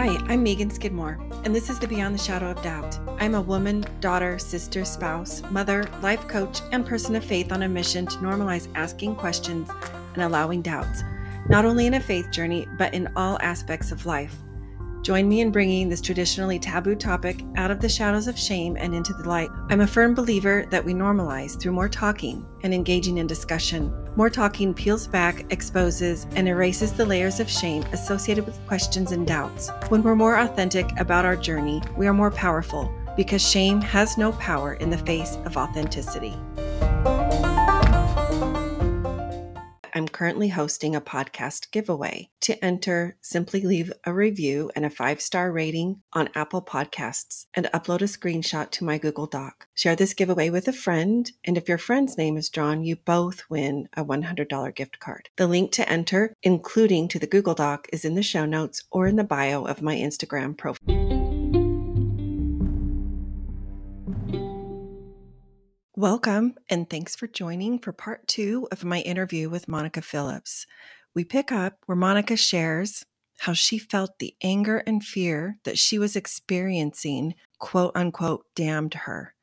Hi, I'm Megan Skidmore, and this is the Beyond the Shadow of Doubt. I'm a woman, daughter, sister, spouse, mother, life coach, and person of faith on a mission to normalize asking questions and allowing doubts, not only in a faith journey, but in all aspects of life. Join me in bringing this traditionally taboo topic out of the shadows of shame and into the light. I'm a firm believer that we normalize through more talking and engaging in discussion. More talking peels back, exposes, and erases the layers of shame associated with questions and doubts. When we're more authentic about our journey, we are more powerful because shame has no power in the face of authenticity. I'm currently hosting a podcast giveaway. To enter, simply leave a review and a five star rating on Apple Podcasts and upload a screenshot to my Google Doc. Share this giveaway with a friend, and if your friend's name is drawn, you both win a $100 gift card. The link to enter, including to the Google Doc, is in the show notes or in the bio of my Instagram profile. Welcome, and thanks for joining for part two of my interview with Monica Phillips. We pick up where Monica shares how she felt the anger and fear that she was experiencing, quote unquote, damned her.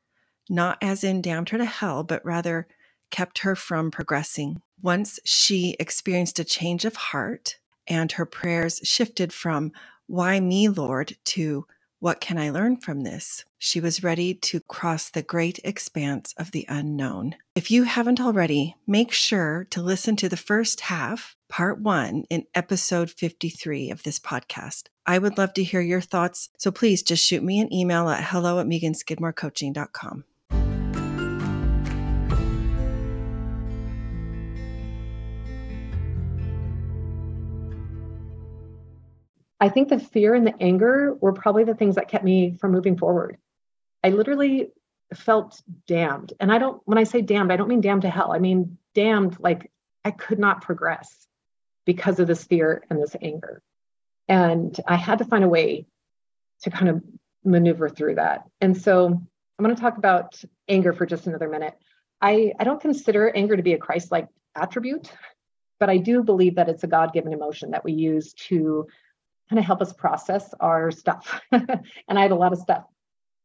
Not as in damned her to hell, but rather kept her from progressing. Once she experienced a change of heart and her prayers shifted from, Why me, Lord, to what can I learn from this? She was ready to cross the great expanse of the unknown. If you haven't already, make sure to listen to the first half, part one, in episode 53 of this podcast. I would love to hear your thoughts, so please just shoot me an email at hello at meganskidmorecoaching.com. I think the fear and the anger were probably the things that kept me from moving forward. I literally felt damned. And I don't, when I say damned, I don't mean damned to hell. I mean damned like I could not progress because of this fear and this anger. And I had to find a way to kind of maneuver through that. And so I'm going to talk about anger for just another minute. I, I don't consider anger to be a Christ like attribute, but I do believe that it's a God given emotion that we use to kind of help us process our stuff. and I had a lot of stuff.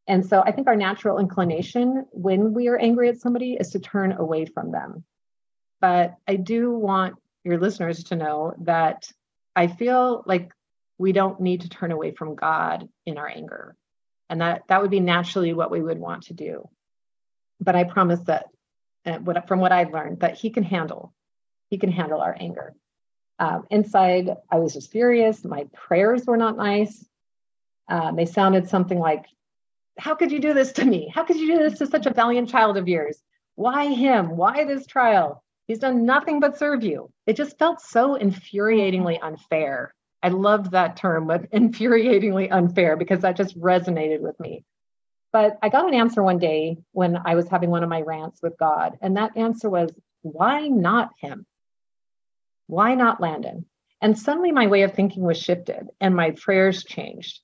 And so I think our natural inclination when we are angry at somebody is to turn away from them. But I do want your listeners to know that I feel like we don't need to turn away from God in our anger. And that that would be naturally what we would want to do. But I promise that uh, what, from what I've learned that he can handle he can handle our anger um, inside, I was just furious. My prayers were not nice. Um, they sounded something like, How could you do this to me? How could you do this to such a valiant child of yours? Why him? Why this trial? He's done nothing but serve you. It just felt so infuriatingly unfair. I loved that term, but infuriatingly unfair, because that just resonated with me. But I got an answer one day when I was having one of my rants with God. And that answer was, Why not him? Why not Landon? And suddenly my way of thinking was shifted and my prayers changed.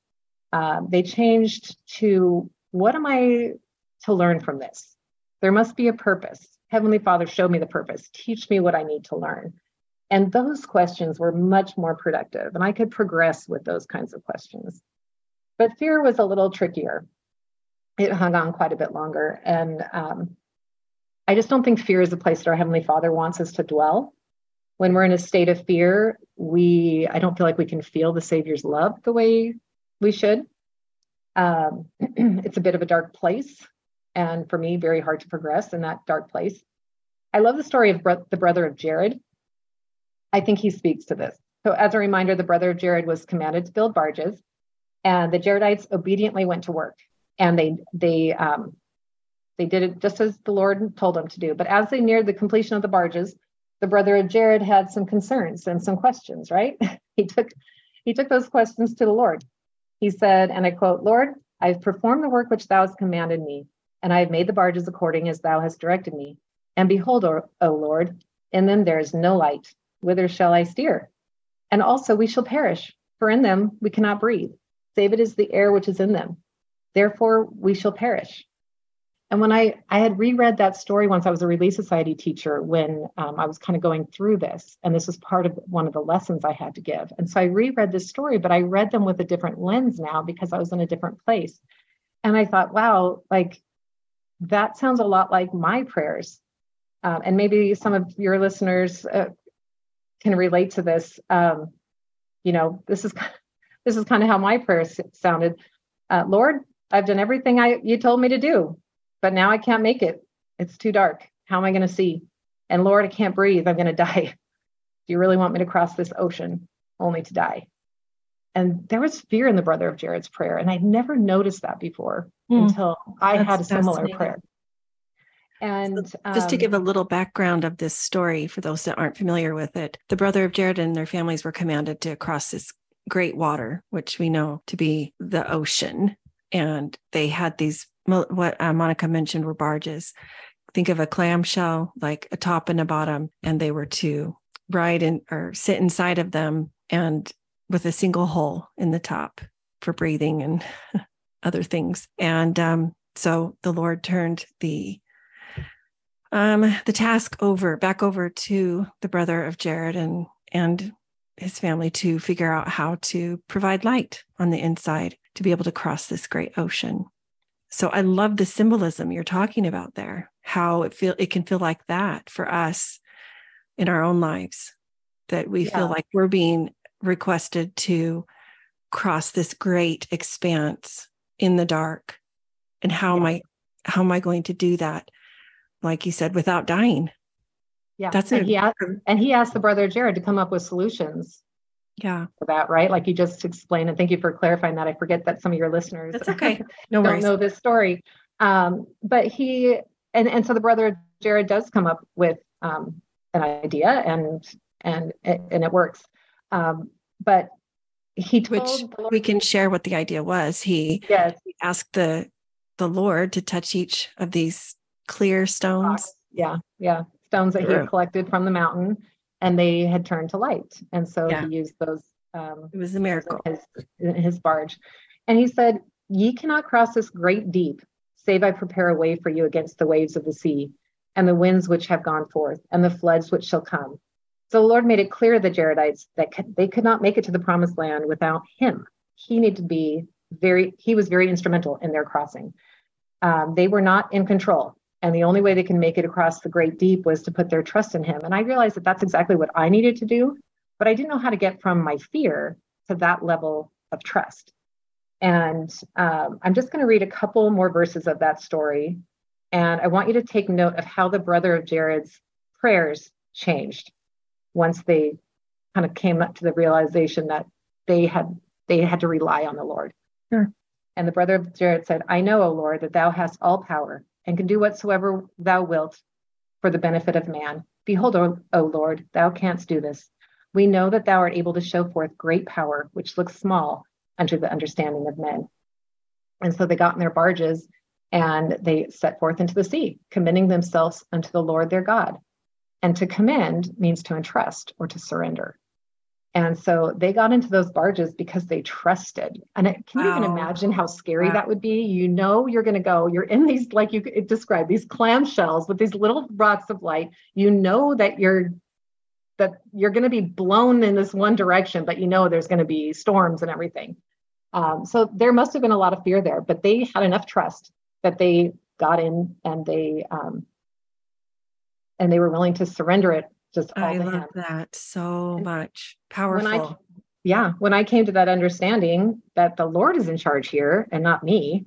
Uh, they changed to what am I to learn from this? There must be a purpose. Heavenly Father, show me the purpose. Teach me what I need to learn. And those questions were much more productive, and I could progress with those kinds of questions. But fear was a little trickier. It hung on quite a bit longer. And um, I just don't think fear is a place that our Heavenly Father wants us to dwell when we're in a state of fear, we I don't feel like we can feel the Savior's love the way we should. Um, it's a bit of a dark place, and for me, very hard to progress in that dark place. I love the story of the brother of Jared. I think he speaks to this. So, as a reminder, the brother of Jared was commanded to build barges, and the Jaredites obediently went to work, and they they um, they did it just as the Lord told them to do. But as they neared the completion of the barges, the brother of Jared had some concerns and some questions, right? he took he took those questions to the Lord. He said, and I quote, Lord, I've performed the work which thou hast commanded me, and I have made the barges according as thou hast directed me. And behold, O, o Lord, in them there is no light. Whither shall I steer? And also we shall perish, for in them we cannot breathe, save it is the air which is in them. Therefore we shall perish. And when I, I had reread that story once, I was a Relief Society teacher when um, I was kind of going through this. And this was part of one of the lessons I had to give. And so I reread this story, but I read them with a different lens now because I was in a different place. And I thought, wow, like that sounds a lot like my prayers. Um, and maybe some of your listeners uh, can relate to this. Um, you know, this is this is kind of how my prayers sounded. Uh, Lord, I've done everything I you told me to do but now I can't make it. It's too dark. How am I going to see? And Lord, I can't breathe. I'm going to die. Do you really want me to cross this ocean only to die? And there was fear in the brother of Jared's prayer. And I'd never noticed that before mm, until I had a similar prayer. And um, just to um, give a little background of this story for those that aren't familiar with it, the brother of Jared and their families were commanded to cross this great water, which we know to be the ocean. And they had these what uh, Monica mentioned were barges. Think of a clamshell, like a top and a bottom, and they were to ride in or sit inside of them and with a single hole in the top for breathing and other things. And um, so the Lord turned the um, the task over back over to the brother of Jared and and his family to figure out how to provide light on the inside to be able to cross this great ocean so i love the symbolism you're talking about there how it feel it can feel like that for us in our own lives that we yeah. feel like we're being requested to cross this great expanse in the dark and how yeah. am i how am i going to do that like you said without dying yeah that's and, a, he asked, um and he asked the brother jared to come up with solutions yeah. that right? Like you just explained and thank you for clarifying that. I forget that some of your listeners that's okay. No don't know this story. Um, but he and and so the brother jared does come up with um, an idea and and and it works. Um, but he which we can share what the idea was. He yes. he asked the the lord to touch each of these clear stones. Yeah yeah. Stones that he collected from the mountain and they had turned to light. And so yeah. he used those. Um, it was a miracle. His, his barge. And he said, Ye cannot cross this great deep, save I prepare a way for you against the waves of the sea, and the winds which have gone forth, and the floods which shall come. So the Lord made it clear to the Jaredites that they could not make it to the promised land without him. He needed to be very, he was very instrumental in their crossing. Um, they were not in control. And the only way they can make it across the great deep was to put their trust in him. And I realized that that's exactly what I needed to do, but I didn't know how to get from my fear to that level of trust. And um, I'm just going to read a couple more verses of that story. And I want you to take note of how the brother of Jared's prayers changed once they kind of came up to the realization that they had they had to rely on the Lord. Sure. And the brother of Jared said, I know, O Lord, that thou hast all power and can do whatsoever thou wilt for the benefit of man. Behold, o, o Lord, thou canst do this. We know that thou art able to show forth great power, which looks small unto the understanding of men. And so they got in their barges and they set forth into the sea, commending themselves unto the Lord their God. And to commend means to entrust or to surrender. And so they got into those barges because they trusted. And it, can wow. you even imagine how scary wow. that would be? You know, you're going to go, you're in these, like you described, these clam shells with these little rods of light. You know that you're that you're going to be blown in this one direction, but you know there's going to be storms and everything. Um, so there must have been a lot of fear there, but they had enough trust that they got in and they um, and they were willing to surrender it just all I love that so much. Powerful. When I, yeah, when I came to that understanding that the Lord is in charge here and not me,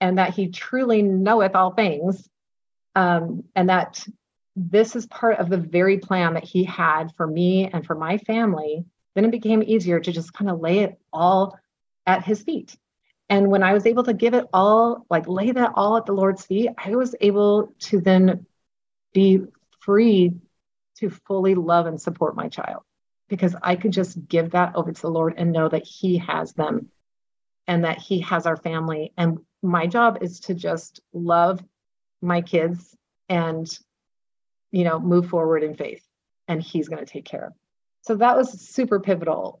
and that He truly knoweth all things, um, and that this is part of the very plan that He had for me and for my family, then it became easier to just kind of lay it all at His feet. And when I was able to give it all, like lay that all at the Lord's feet, I was able to then be free to fully love and support my child because I could just give that over to the Lord and know that He has them and that He has our family. And my job is to just love my kids and, you know, move forward in faith, and He's going to take care of. So that was super pivotal,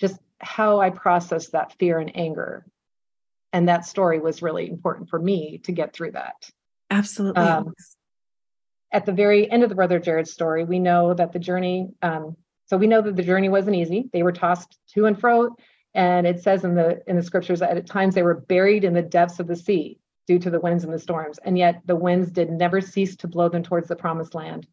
just how I processed that fear and anger. And that story was really important for me to get through that. Absolutely. Um, at the very end of the brother Jared story, we know that the journey. Um, so we know that the journey wasn't easy. They were tossed to and fro, and it says in the in the scriptures that at times they were buried in the depths of the sea due to the winds and the storms, and yet the winds did never cease to blow them towards the promised land.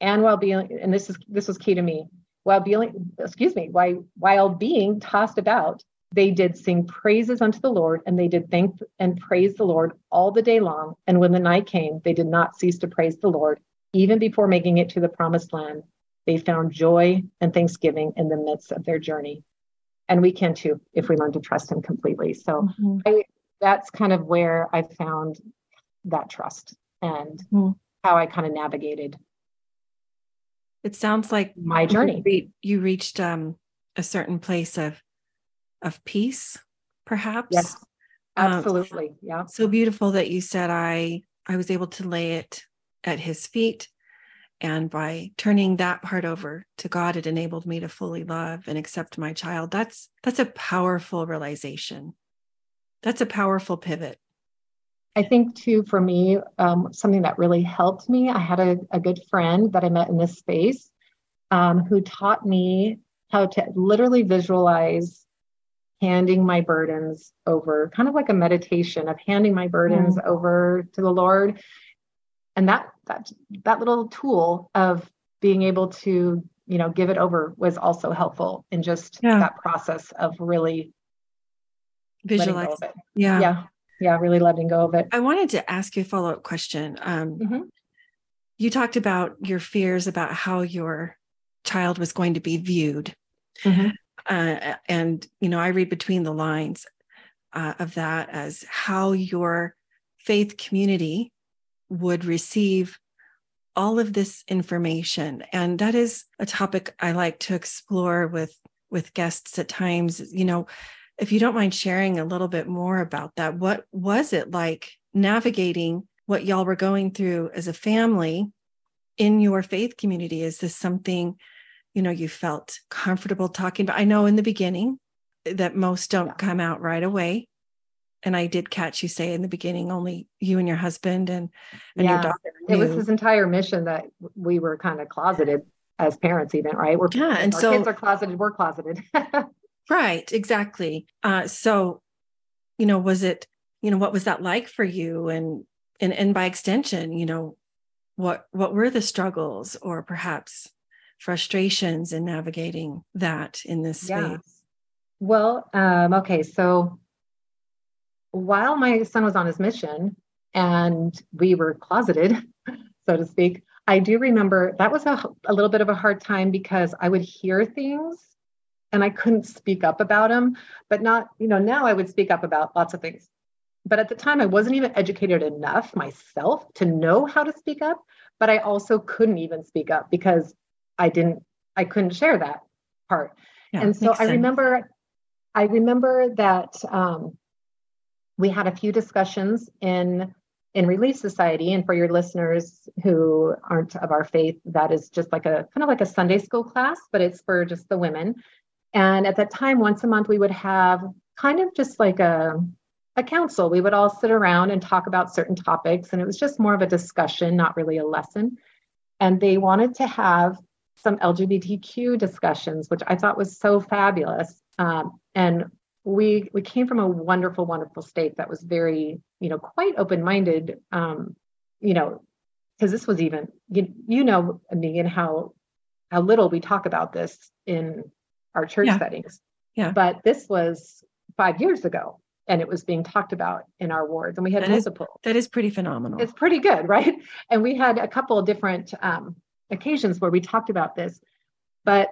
And while being, and this is this was key to me, while being, excuse me, while while being tossed about, they did sing praises unto the Lord, and they did thank and praise the Lord all the day long. And when the night came, they did not cease to praise the Lord, even before making it to the promised land. They found joy and thanksgiving in the midst of their journey. And we can too if we learn to trust Him completely. So mm-hmm. I, that's kind of where I found that trust and mm-hmm. how I kind of navigated. It sounds like my journey. You, reached um, a certain place of of peace, perhaps. Yes, um, absolutely. Um, yeah. So beautiful that you said I I was able to lay it at his feet. And by turning that part over to God, it enabled me to fully love and accept my child. That's that's a powerful realization. That's a powerful pivot. I think too, for me, um, something that really helped me. I had a, a good friend that I met in this space um, who taught me how to literally visualize handing my burdens over, kind of like a meditation of handing my burdens mm. over to the Lord. And that that that little tool of being able to, you know, give it over was also helpful in just yeah. that process of really visualize it. Yeah. Yeah. Yeah. Really letting go of it. I wanted to ask you a follow-up question. Um, mm-hmm. you talked about your fears about how your child was going to be viewed. Mm-hmm uh, and you know i read between the lines uh, of that as how your faith community would receive all of this information. And that is a topic i like to explore with with guests at times. You know if you don't mind sharing a little bit more about that what was it like navigating what y'all were going through as a family in your faith community? Is this something you know you felt comfortable talking but i know in the beginning that most don't come out right away. And i did catch you say in the beginning only you and your husband and and yeah. your daughter knew. it was his entire mission that we were kind of closeted as parents even right? We're yeah and so kids are closeted we're closeted. Right exactly. Uh so you know was it you know what was that like for you? And and and by extension you know what what were the struggles or perhaps frustrations in navigating that in this space? Yeah. Well, um, okay. So while my son was on his mission and we were closeted, so to speak, I do remember that was a, a little bit of a hard time because I would hear things and I couldn't speak up about them, but not, you know, now I would speak up about lots of things. But at the time, I wasn't even educated enough myself to know how to speak up, but I also couldn't even speak up because I didn't, I couldn't share that part. Yeah, and so I sense. remember, I remember that um, we had a few discussions in in Relief Society, and for your listeners who aren't of our faith, that is just like a kind of like a Sunday school class, but it's for just the women. And at that time, once a month, we would have kind of just like a a council. We would all sit around and talk about certain topics, and it was just more of a discussion, not really a lesson. And they wanted to have some LGBTQ discussions, which I thought was so fabulous. Um, and we we came from a wonderful, wonderful state that was very, you know, quite open-minded. Um, you know, because this was even you, you know, Megan, how how little we talk about this in our church yeah. settings. Yeah. But this was five years ago and it was being talked about in our wards and we had that multiple is, that is pretty phenomenal it's pretty good right and we had a couple of different um, occasions where we talked about this but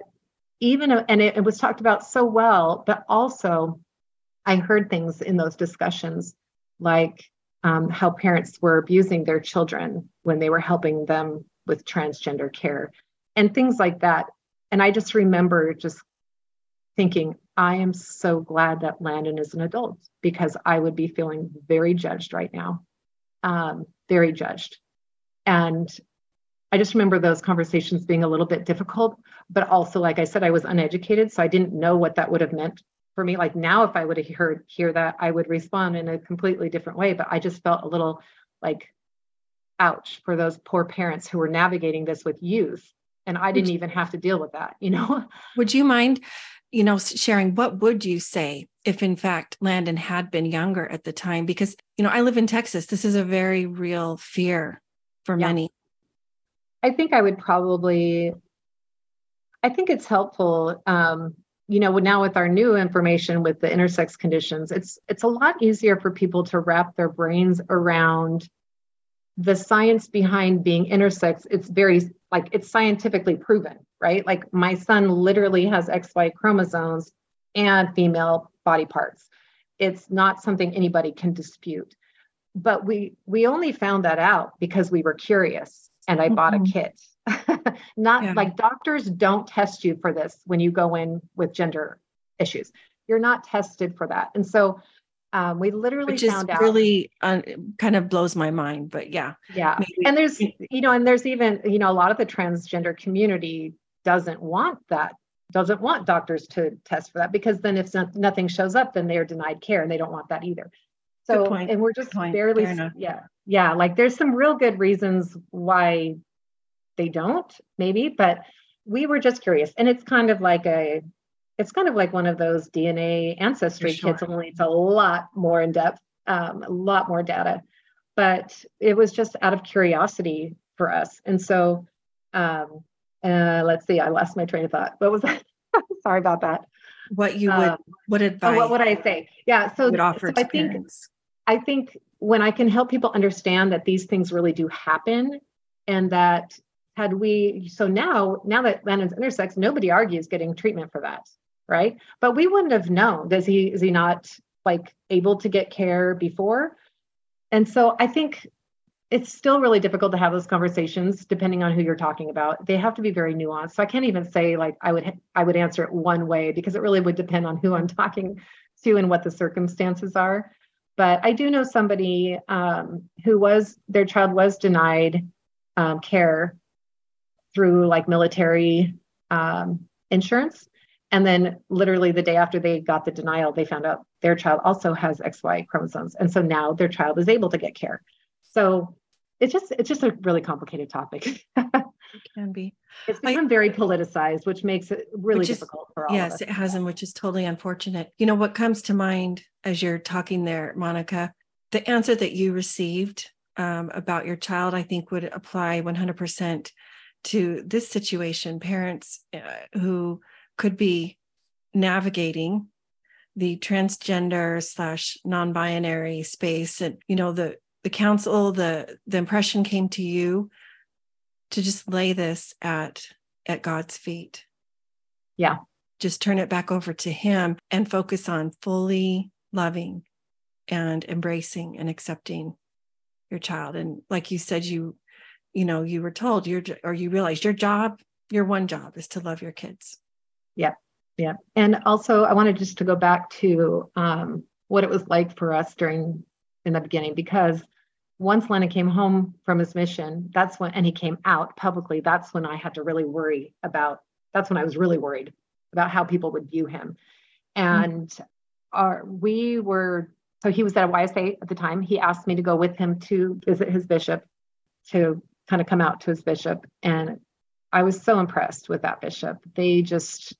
even and it, it was talked about so well but also i heard things in those discussions like um, how parents were abusing their children when they were helping them with transgender care and things like that. And i just remember just thinking i am so glad that landon is an adult because i would be feeling very judged right now. Um, very judged. And I just remember those conversations being a little bit difficult, but also, like I said, I was uneducated, so I didn't know what that would have meant for me. Like now, if I would have heard hear that, I would respond in a completely different way. But I just felt a little like ouch for those poor parents who were navigating this with youth and i didn't even have to deal with that you know would you mind you know sharing what would you say if in fact landon had been younger at the time because you know i live in texas this is a very real fear for yeah. many i think i would probably i think it's helpful um you know now with our new information with the intersex conditions it's it's a lot easier for people to wrap their brains around the science behind being intersex. It's very like it's scientifically proven right? Like my son literally has xy chromosomes and female body parts. It's not something anybody can dispute. But we we only found that out because we were curious and i mm-hmm. bought a mm-hmm. kit not yeah. like doctors don't test you for this when you go in with gender issues you're not tested for that and so um, we literally Which found out really uh, kind of blows my mind but yeah yeah maybe. and there's you know and there's even you know a lot of the transgender community doesn't want that doesn't want doctors to test for that because then if nothing shows up then they're denied care and they don't want that either so and we're just barely yeah yeah like there's some real good reasons why they don't maybe but we were just curious and it's kind of like a it's kind of like one of those dna ancestry sure. kits only it's a lot more in depth um, a lot more data but it was just out of curiosity for us and so um, uh, let's see i lost my train of thought. What was that? Sorry about that. What you would um, what advice oh, what would i say? Yeah so, would offer so i think parents. I think when i can help people understand that these things really do happen and that had we so now now that Landon's intersex, nobody argues getting treatment for that, right? But we wouldn't have known. Does he is he not like able to get care before? And so I think it's still really difficult to have those conversations depending on who you're talking about. They have to be very nuanced. So I can't even say like I would I would answer it one way because it really would depend on who I'm talking to and what the circumstances are. But I do know somebody um, who was their child was denied um, care through like military um, insurance. And then literally the day after they got the denial, they found out their child also has XY chromosomes. And so now their child is able to get care. So it's just it's just a really complicated topic. it can be. It's become I, very politicized, which makes it really difficult is, for all of us. yes, it has, and which is totally unfortunate. You know what comes to mind as you're talking there, Monica? The answer that you received um, about your child, I think, would apply 100% to this situation parents uh, who could be navigating the transgender slash non-binary space and you know the the council the the impression came to you to just lay this at at god's feet? Yeah. Just turn it back over to him and focus on fully loving and embracing and accepting your child. And like you said you you know you were told your or you realized your job your one job is to love your kids. Yeah yeah and also i wanted just to go back to um, what it was like for us during in the beginning because once Lena came home from his mission, that's when, and he came out publicly, that's when I had to really worry about, that's when I was really worried about how people would view him. And mm-hmm. our, we were, so he was at a YSA at the time. He asked me to go with him to visit his bishop to kind of come out to his bishop. And I was so impressed with that bishop. They just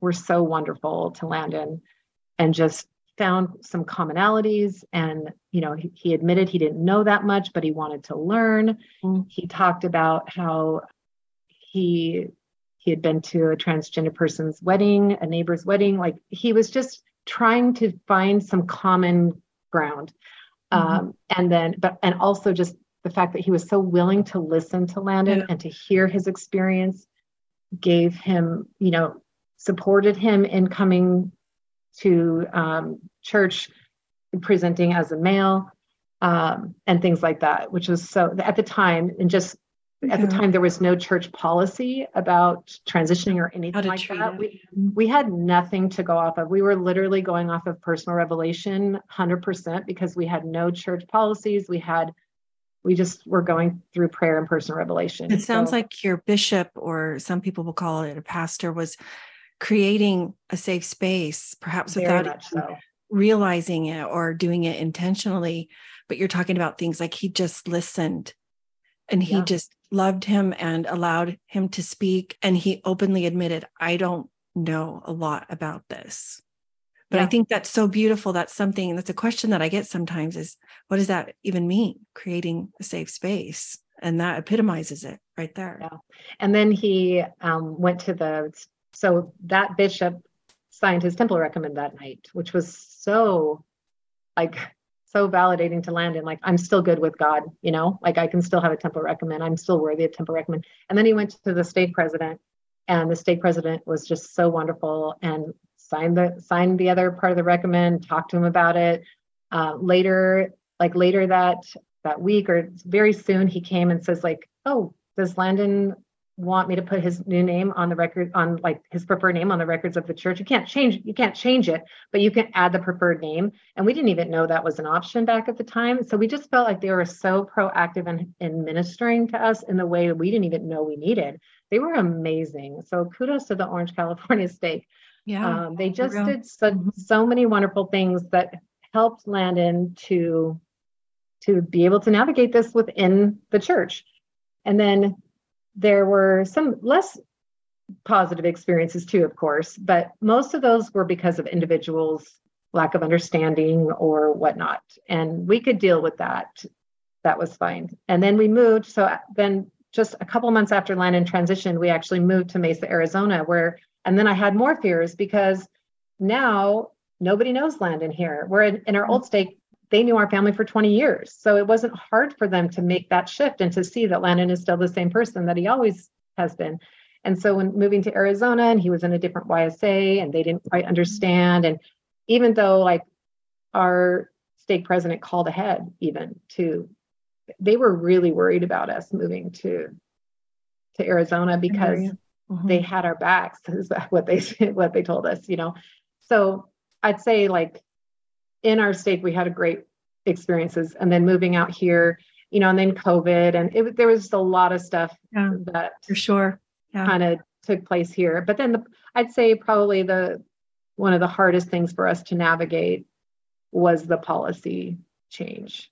were so wonderful to Landon and just found some commonalities. And, you know, he, he admitted he didn't know that much, but he wanted to learn. Mm. He talked about how he he had been to a transgender person's wedding, a neighbor's wedding. Like he was just trying to find some common ground. Mm-hmm. Um, and then, but, and also just the fact that he was so willing to listen to Landon yeah. and to hear his experience gave him, you know, supported him in coming to um, church, presenting as a male, um, and things like that, which was so at the time, and just at the time there was no church policy about transitioning or anything like that. We, we had nothing to go off of. We were literally going off of personal revelation 100% because we had no church policies. We had we just were going through prayer and personal revelation. It sounds so, like your bishop, or some people will call it a pastor, was creating a safe space, perhaps without so. realizing it or doing it intentionally. But you're talking about things like he just listened and he yeah. just loved him and allowed him to speak and he openly admitted i don't know a lot about this but yeah. i think that's so beautiful that's something that's a question that i get sometimes is what does that even mean creating a safe space and that epitomizes it right there yeah. and then he um, went to the so that bishop signed his temple recommend that night which was so like so validating to Landon. Like I'm still good with God, you know, like I can still have a temple recommend. I'm still worthy of temple recommend. And then he went to the stake president, and the stake president was just so wonderful and signed the signed the other part of the recommend. Talked to him about it. Uh, later, like later that that week or very soon, he came and says like, "Oh, does Landon want me to put his new name on the record on like his preferred name on the records of the church. You can't change you can't change it but you can add the preferred name. And we didn't even know that was an option back at the time. So we just felt like they were so proactive in, in ministering to us in the way we didn't even know we needed. They were amazing. So kudos to the orange california stake yeah. Um, they just did so, mm-hmm. so many wonderful things that helped landon to to be able to navigate this within the church. And then there were some less positive experiences too, of course, but most of those were because of individuals' lack of understanding or whatnot. And we could deal with that. That was fine. And then we moved. So uh, then just a couple months after Landon transitioned, we actually moved to Mesa, Arizona, where, and then I had more fears because now nobody knows Landon here. We're in, in our mm-hmm. old stake, they knew our family for 20 years. So it wasn't hard for them to make that shift and to see that Landon is still the same person that he always has been. And so when moving to Arizona and he was in a different YSA and they didn't quite understand. And even though like our stake president called ahead even to they were really worried about us moving to to Arizona because mm-hmm. they had our backs is what they what they told us, you know. So I'd say like in our state, we had a great experiences. And then moving out here, you know, and then COVID, and it, there was just a lot of stuff yeah, that for sure yeah. kind of took place here. But then the, I'd say probably the one of the hardest things for us to navigate was the policy change.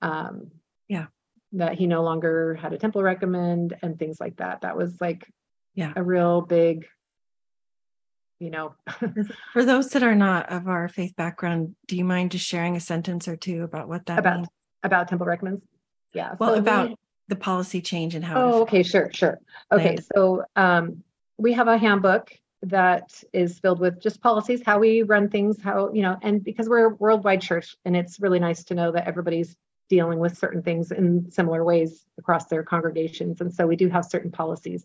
Um, yeah, that he no longer had a temple recommend and things like that. That was like yeah a real big you know. For those that are not of our faith background, do you mind just sharing a sentence or two about what that about means? about temple recommends? Yeah. Well, so about we, the policy change and how. Oh, okay, sure, sure. Okay, so um, we have a handbook that is filled with just policies, how we run things, how you know, and because we're a worldwide church, and it's really nice to know that everybody's dealing with certain things in similar ways across their congregations, and so we do have certain policies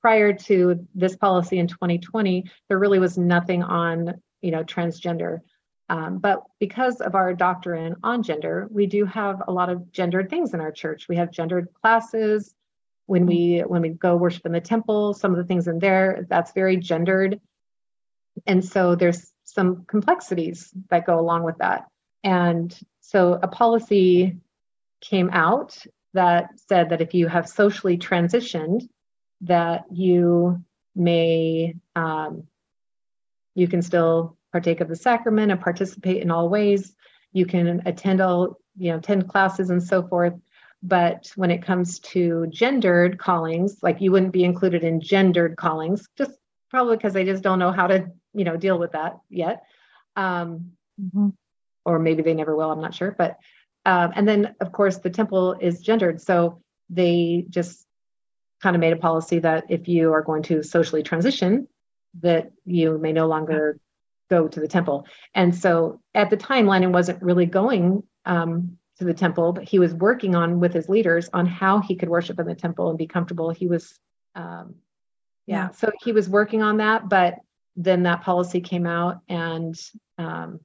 prior to this policy in 2020, there really was nothing on, you know, transgender. Um, but because of our doctrine on gender, we do have a lot of gendered things in our church. We have gendered classes. When we when we go worship in the temple, some of the things in there that's very gendered, and so there's some complexities that go along with that. And so a policy came out that said that if you have socially transitioned, that you may um, you can still partake of the sacrament and participate in all ways. You can attend all you know attend classes and so forth. But when it comes to gendered callings like you wouldn't be included in gendered callings just probably because they just don't know how to you know deal with that yet. Um, mm-hmm. or maybe they never will i'm not sure. But um, and then of course the temple is gendered. So they just kind of made a policy that if you are going to socially transition, that you may no longer go to the temple. And so at the time, Landon wasn't really going um, to the temple, but he was working on with his leaders on how he could worship in the temple and be comfortable. He was, um, yeah, yeah. so he was working on that, but then that policy came out and um,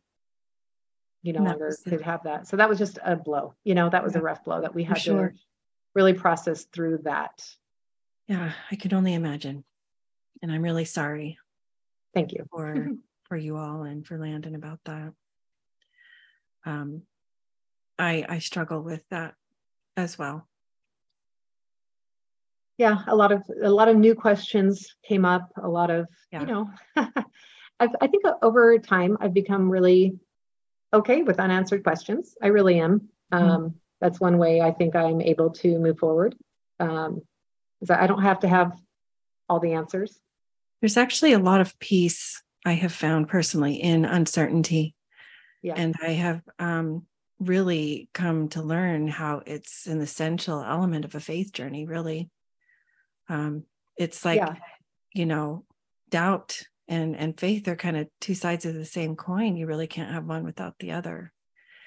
you no longer could have that. So that was just a blow. You know, that was yeah. a rough blow that we had to really process through that. Yeah, I can only imagine. And I'm really sorry. Thank you. For for you all and for Landon about that. Um I I struggle with that as well. Yeah, a lot of a lot of new questions came up, a lot of, yeah. you know, I've, I think over time I've become really okay with unanswered questions. I really am. Mm-hmm. Um, That's one way I think I'm able to move forward. Um, is that I don't have to have all the answers. There's actually a lot of peace I have found personally in uncertainty. Yeah. And I have um, really come to learn how it's an essential element of a faith journey, really. Um, it's like, Yeah. you know, doubt and and faith are kind of two sides of the same coin. You really can't have one without the other.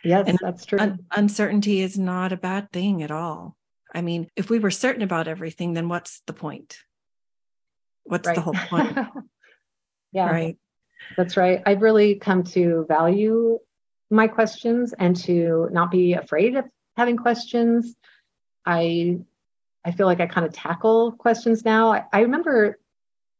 Yes, And that's true. Un- uncertainty is not a bad thing at all. I mean, if we were certain about everything, then what's the point? What's the whole point? yeah, Right. that's right. I've really come to value my questions and to not be afraid of having questions. I I feel like I kind of tackle questions now. I, I remember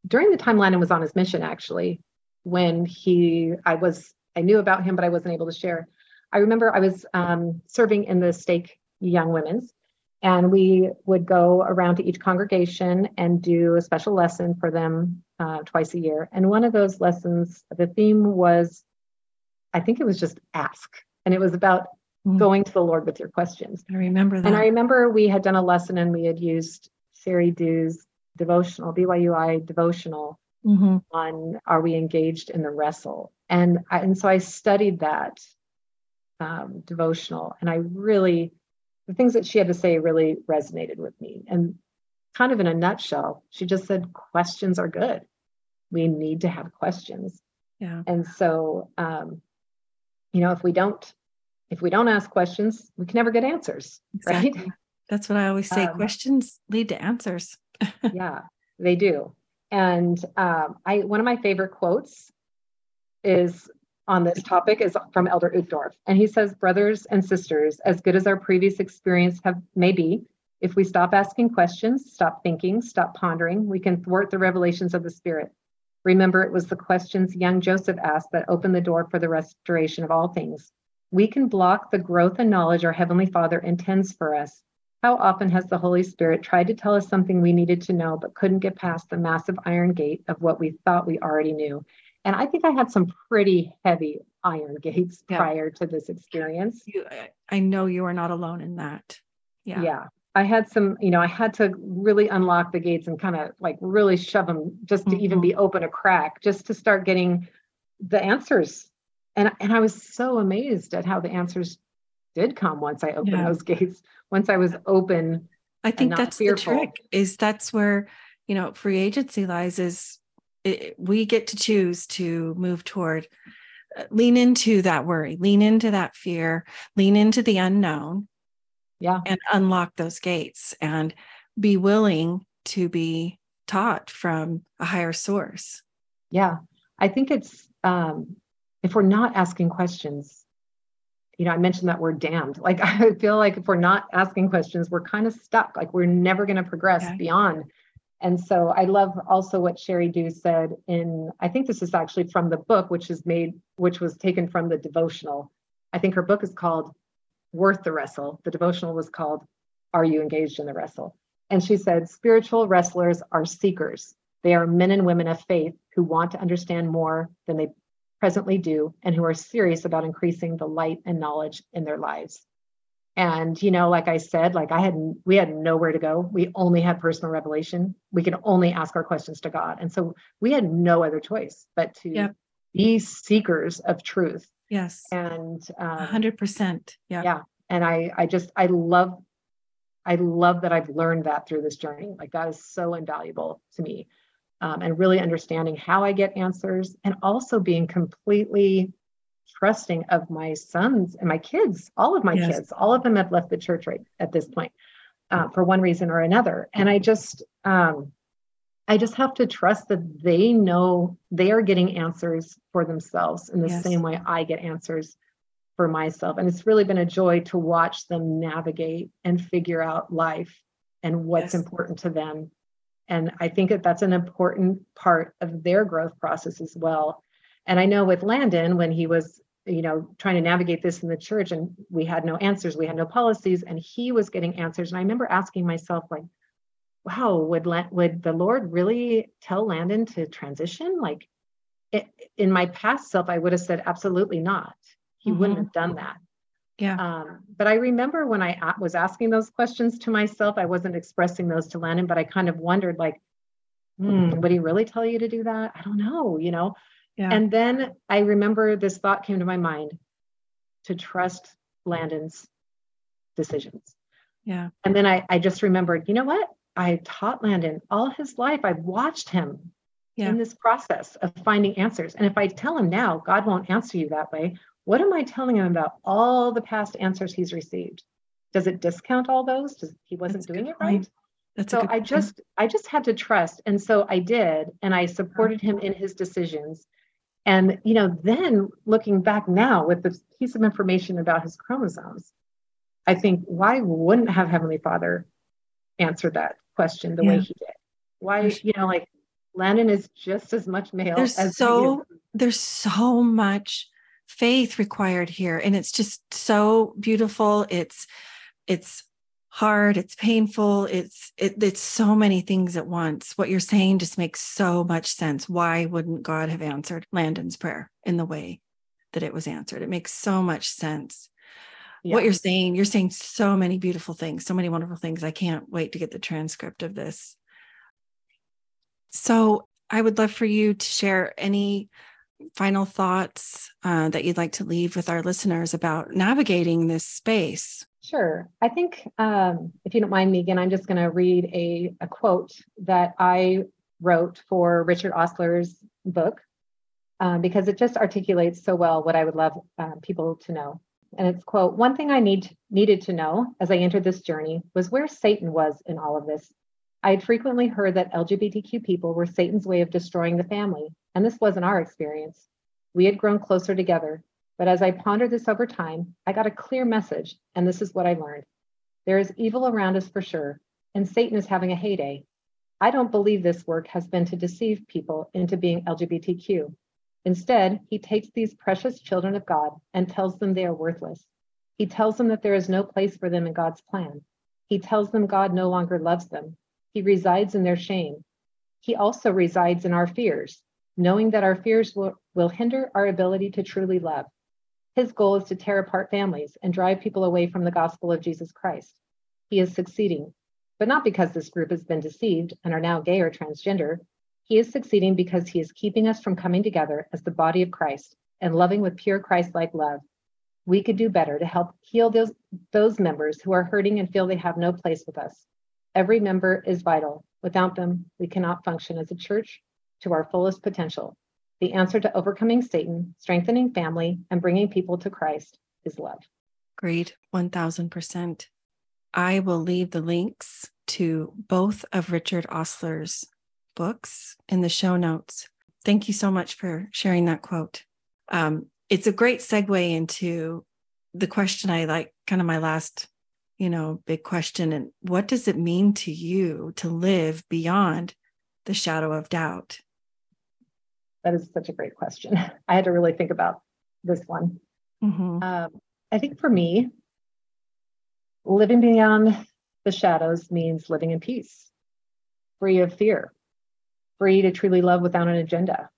during the time Landon was on his mission, actually, when he I was I knew about him, but I wasn't able to share. I remember I was um, serving in the stake young women's, and we would go around to each congregation and do a special lesson for them uh, twice a year. And one of those lessons, the theme was, I think it was just ask, and it was about Mm. going to the Lord with your questions. I remember that. And I remember we had done a lesson and we had used Sheri Dew's devotional, BYUI devotional Mhm. on are we engaged in the wrestle? And I, and so I studied that um, devotional and I really, the things that she had to say really resonated with me. And kind of in a nutshell, she just said, questions are good. We need to have questions. Yeah. And so, um, you know, if we don't, if we don't ask questions, we can never get answers, Exactly. right? That's what I always say. Um, Questions lead to answers. yeah, they do. And um, I one of my favorite quotes is on this topic is from Elder Uchtdorf, and he says, "Brothers and sisters, as good as our previous experience have may be, if we stop asking questions, stop thinking, stop pondering, we can thwart the revelations of the Spirit. Remember, it was the questions young Joseph asked that opened the door for the restoration of all things. We can block the growth and knowledge our Heavenly Father intends for us. How often has the Holy Spirit tried to tell us something we needed to know, but couldn't get past the massive iron gate of what we thought we already knew? And I think I had some pretty heavy iron gates Yeah. prior to this experience. You, I- know you are not alone in that. Yeah. Yeah. I had some, you know, I had to really unlock the gates and kind of like really shove them just to even Mhm. be open a crack, just to start getting the answers. And and I was so amazed at how the answers did come once I opened Yeah. those gates. Once I was open. I think that's fearful. the trick. Is that's where you know free agency lies. Is it, we get to choose to move toward, uh, lean into that worry, lean into that fear, lean into the unknown, Yeah. and unlock those gates, and be willing to be taught from a higher source. Yeah. I think it's um if we're not asking questions, you know, I mentioned that word damned. Like I feel like if we're not asking questions, we're kind of stuck. Like we're never going to progress Okay. beyond. And so I love also what Sheri Dew said in I think this is actually from the book, which is made, which was taken from the devotional. I think her book is called Worth the Wrestle. The devotional was called Are You Engaged in the Wrestle? And she said, spiritual wrestlers are seekers. They are men and women of faith who want to understand more than they presently do and who are serious about increasing the light and knowledge in their lives. And you know, like I said, like I had we had nowhere to go. We only had personal revelation. We could only ask our questions to God. And so we had no other choice but to Yep. be seekers of truth. Yes, And um, hundred percent. Yeah. yeah and i i just i love i love that i've learned that through this journey like that is so invaluable to me um, and really understanding how i get answers and also being completely trusting of my sons and my kids all of my Yes. kids all of them have left the church right at this point uh, for one reason or another and i just um, i just have to trust that they know they are getting answers for themselves in the Yes. same way i get answers for myself. And it's really been a joy to watch them navigate and figure out life and what's Yes. important to them. And I think that that's an important part of their growth process as well. And I know with Landon, when he was, you know, trying to navigate this in the church and we had no answers, we had no policies, and he was getting answers. And I remember asking myself, like, wow, would would the Lord really tell Landon to transition? Like, it, in my past self, I would have said absolutely not. He wouldn't Mhm. have done that. Yeah. Um, but I remember when I was asking those questions to myself, I wasn't expressing those to Landon, but I kind of wondered, like, hmm, would he really tell you to do that? I don't know, you know? Yeah. And then I remember this thought came to my mind to trust Landon's decisions. Yeah. And then I, I just remembered, you know what? I taught Landon all his life. I've watched him yeah. in this process of finding answers. And if I tell him now, God won't answer you that way, what am I telling him about all the past answers he's received? Does it discount all those? Does he wasn't That's doing it point. right? That's so I just I just had to trust. And so I did, and I supported him in his decisions. And you know, then looking back now with this piece of information about his chromosomes, I think why wouldn't have Heavenly Father answered that question the yeah. way he did? Why, you know, like Landon is just as much male there's as so there's so much faith required here. And it's just so beautiful. It's it's hard it's painful it's it, it's so many things at once. What you're saying just makes so much sense. Why wouldn't god have answered landon's prayer in the way that it was answered? It makes so much sense. Yeah. what you're saying you're saying so many beautiful things so many wonderful things. I can't wait to get the transcript of this. So i would love for you to share any final thoughts uh, that you'd like to leave with our listeners about navigating this space Sure. I think, um, if you don't mind, Megan, I'm just going to read a, a quote that I wrote for Richard Ostler's book um, because it just articulates so well what I would love um, people to know. And it's quote, one thing I need needed to know as I entered this journey was where Satan was in all of this. I had frequently heard that LGBTQ people were Satan's way of destroying the family, and this wasn't our experience. We had grown closer together, but as I pondered this over time, I got a clear message, and this is what I learned. There is evil around us for sure, and Satan is having a heyday. I don't believe this work has been to deceive people into being LGBTQ. Instead, he takes these precious children of God and tells them they are worthless. He tells them that there is no place for them in God's plan. He tells them God no longer loves them. He resides in their shame. He also resides in our fears, knowing that our fears will, will hinder our ability to truly love. His goal is to tear apart families and drive people away from the gospel of Jesus Christ. He is succeeding, but not because this group has been deceived and are now gay or transgender. He is succeeding because he is keeping us from coming together as the body of Christ and loving with pure Christ like love. We could do better to help heal those, those members who are hurting and feel they have no place with us. Every member is vital. Without them, we cannot function as a church to our fullest potential. The answer to overcoming Satan, strengthening family, and bringing people to Christ is love. Great, 1000%. I will leave the links to both of Richard Ostler's books in the show notes. Thank you so much for sharing that quote. Um, it's a great segue into the question I like, kind of my last, you know, big question. And what does it mean to you to live beyond the shadow of doubt? That is such a great question. I had to really think about this one. Mm-hmm. Um, I think for me, living beyond the shadows means living in peace, free of fear, free to truly love without an agenda.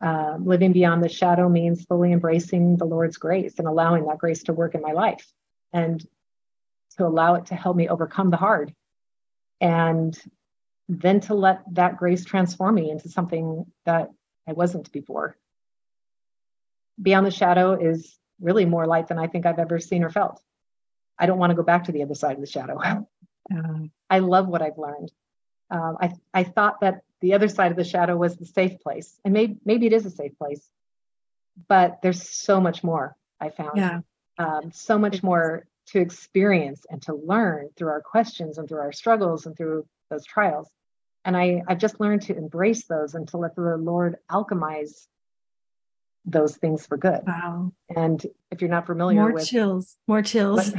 Uh, living beyond the shadow means fully embracing the Lord's grace and allowing that grace to work in my life and to allow it to help me overcome the hard and then to let that grace transform me into something that I wasn't before. Beyond the shadow is really more light than I think I've ever seen or felt. I don't want to go back to the other side of the shadow. Um, I love what I've learned. Um, I, I thought that the other side of the shadow was the safe place, and maybe maybe it is a safe place, but there's so much more I found. Yeah. Um, so much more to experience and to learn through our questions and through our struggles and through those trials. And I, I've just learned to embrace those and to let the Lord alchemize those things for good. Wow. And if you're not familiar more with chills, more chills.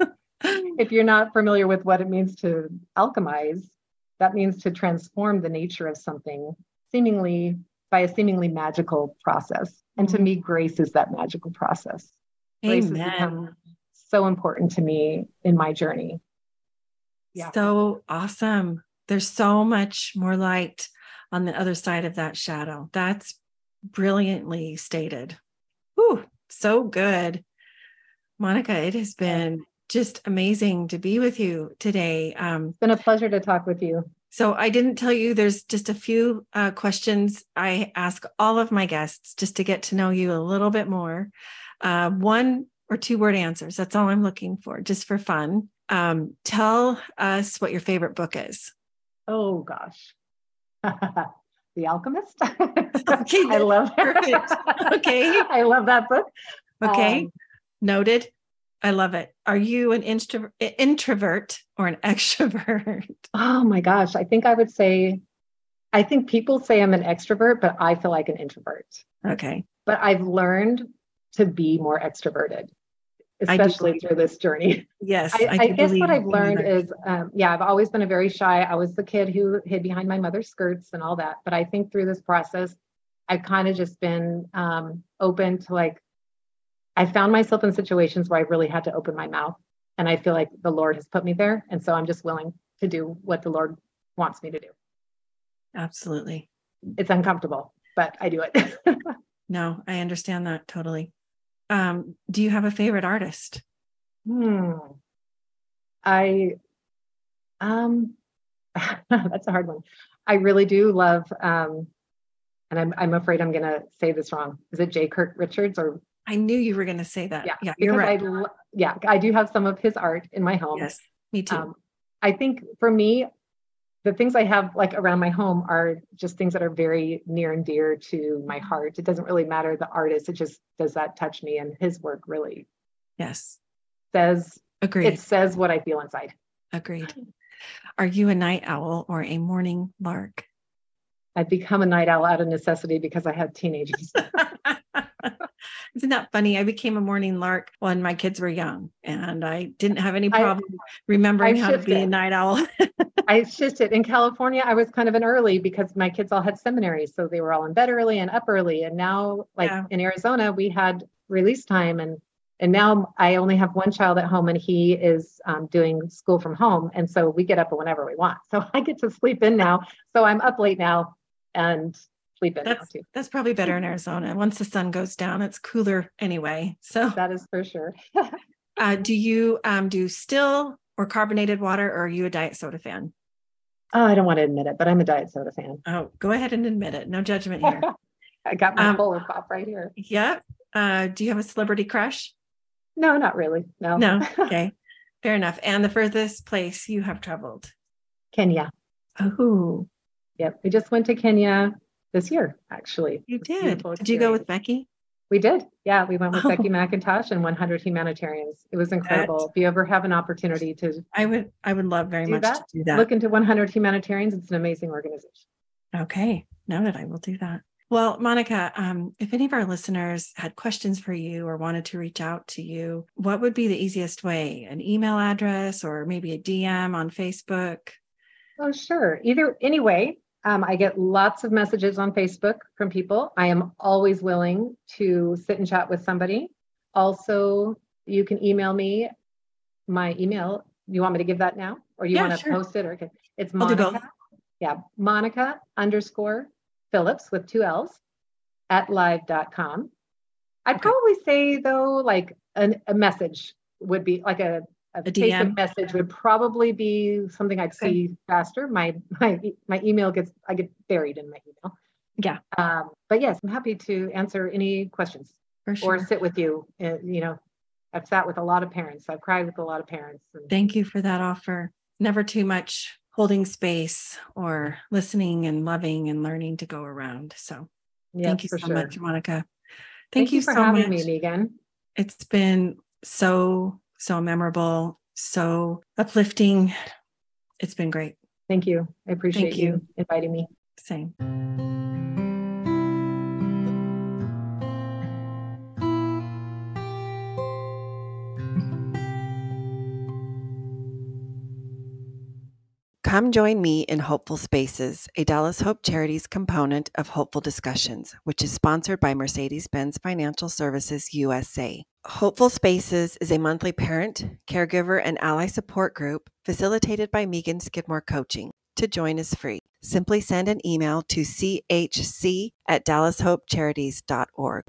if you're not familiar with what it means to alchemize, that means to transform the nature of something seemingly by a seemingly magical process. And to mm-hmm. me, grace is that magical process. Amen. Grace has become so important to me in my journey. Yeah. So awesome. There's so much more light on the other side of that shadow. That's brilliantly stated. Whew, so good. Monica, it has been just amazing to be with you today. Um, it's been a pleasure to talk with you. So, I didn't tell you there's just a few uh, questions I ask all of my guests just to get to know you a little bit more. Uh, one or two word answers. That's all I'm looking for, just for fun. Um, tell us what your favorite book is. Oh, gosh. the Alchemist. okay, I love perfect. Okay, I love that book. Okay, um, noted. I love it. Are you an intro- introvert or an extrovert? Oh my gosh, I think I would say, I think people say I'm an extrovert, but I feel like an introvert. Okay, but I've learned to be more extroverted especially through this journey. Yes. I, I, I guess what I've learned is, um, yeah, I've always been a very shy. I was the kid who hid behind my mother's skirts and all that. But I think through this process, I've kind of just been um, open to like, I found myself in situations where I really had to open my mouth. And I feel like the Lord has put me there. And so I'm just willing to do what the Lord wants me to do. Absolutely. It's uncomfortable, but I do it. no, I understand that totally. Um, do you have a favorite artist? Hmm. I um that's a hard one. I really do love um and I'm I'm afraid I'm gonna say this wrong. Is it J. Kirk Richards or I knew you were gonna say that. Yeah, yeah you're right. I, yeah, I do have some of his art in my home. Yes, me too. Um, I think for me, the things I have like around my home are just things that are very near and dear to my heart. It doesn't really matter the artist, it just does that touch me and his work really yes says agreed. It says what I feel inside. Agreed. Are you a night owl or a morning lark? I've become a night owl out of necessity because I had teenagers. Isn't that funny? I became a morning lark when my kids were young and I didn't have any problem I, remembering I how to be a night owl. I shifted in California. I was kind of an early because my kids all had seminaries. So they were all in bed early and up early. And now, like yeah. in Arizona, we had release time and and now I only have one child at home and he is um, doing school from home. And so we get up whenever we want. So I get to sleep in now. So I'm up late now and sleep in that's, now too. That's probably better in Arizona. Once the sun goes down, it's cooler anyway. So that is for sure. uh, do you um, do still or carbonated water or are you a diet soda fan? Oh, I don't want to admit it, but I'm a diet soda fan. Oh, go ahead and admit it. No judgment here. I got my um, Polar Pop right here. Yeah. Uh, do you have a celebrity crush? No, not really. No. No. Okay. Fair enough. And the furthest place you have traveled? Kenya. Oh. Yep. We just went to Kenya this year, actually. You did. Did you go with Becky? We did. Yeah, we went with oh. Becky McIntosh and 100 Humanitarians. It was incredible. That, if you ever have an opportunity to, I would, I would love very much that, to do that. Look into 100 Humanitarians. It's an amazing organization. Okay, noted. I will do that. Well, Monica, um, if any of our listeners had questions for you or wanted to reach out to you, what would be the easiest way? An email address or maybe a DM on Facebook? Oh, sure. Either anyway, um, I get lots of messages on Facebook from people. I am always willing to sit and chat with somebody. Also, you can email me my email. You want me to give that now, or you yeah, want to sure. post it, or okay. it's Monica. Yeah, Monica underscore Phillips with two L's at live.com. I'd okay. probably say though, like an, a message would be like a a, DM message would probably be something I'd okay. see faster. My my my email gets I get buried in my email. Yeah. Um, but yes, I'm happy to answer any questions sure. or sit with you. Uh, you know, I've sat with a lot of parents. I've cried with a lot of parents. And- Thank you for that offer. Never too much holding space or listening and loving and learning to go around. So yes, thank you so sure. much, Monica. Thank, thank you, you, for so having much. me, Megan. It's been so so memorable, so uplifting. It's been great. Thank you. I appreciate you. you inviting me. Same. Come join me in Hopeful Spaces, a Dallas Hope Charities component of Hopeful Discussions, which is sponsored by Mercedes Benz Financial Services USA. Hopeful Spaces is a monthly parent, caregiver, and ally support group facilitated by Megan Skidmore Coaching. To join is free. Simply send an email to chc at dallashopecharities.org.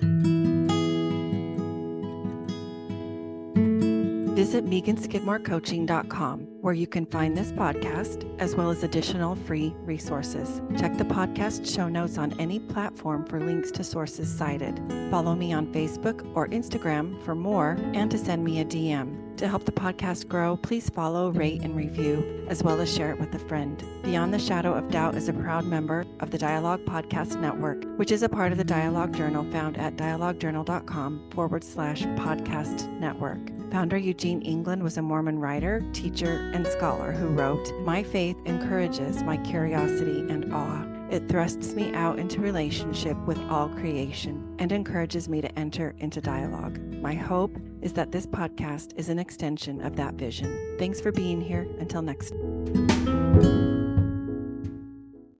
Visit MeganSkidmoreCoaching.com, where you can find this podcast as well as additional free resources. Check the podcast show notes on any platform for links to sources cited. Follow me on Facebook or Instagram for more and to send me a DM. To help the podcast grow, please follow, rate, and review, as well as share it with a friend. Beyond the Shadow of Doubt is a proud member of the Dialogue Podcast Network, which is a part of the Dialogue Journal found at dialoguejournal.com forward slash podcast network. Founder Eugene England was a Mormon writer, teacher, and scholar who wrote, My faith encourages my curiosity and awe. It thrusts me out into relationship with all creation and encourages me to enter into dialogue. My hope is that this podcast is an extension of that vision. Thanks for being here. Until next.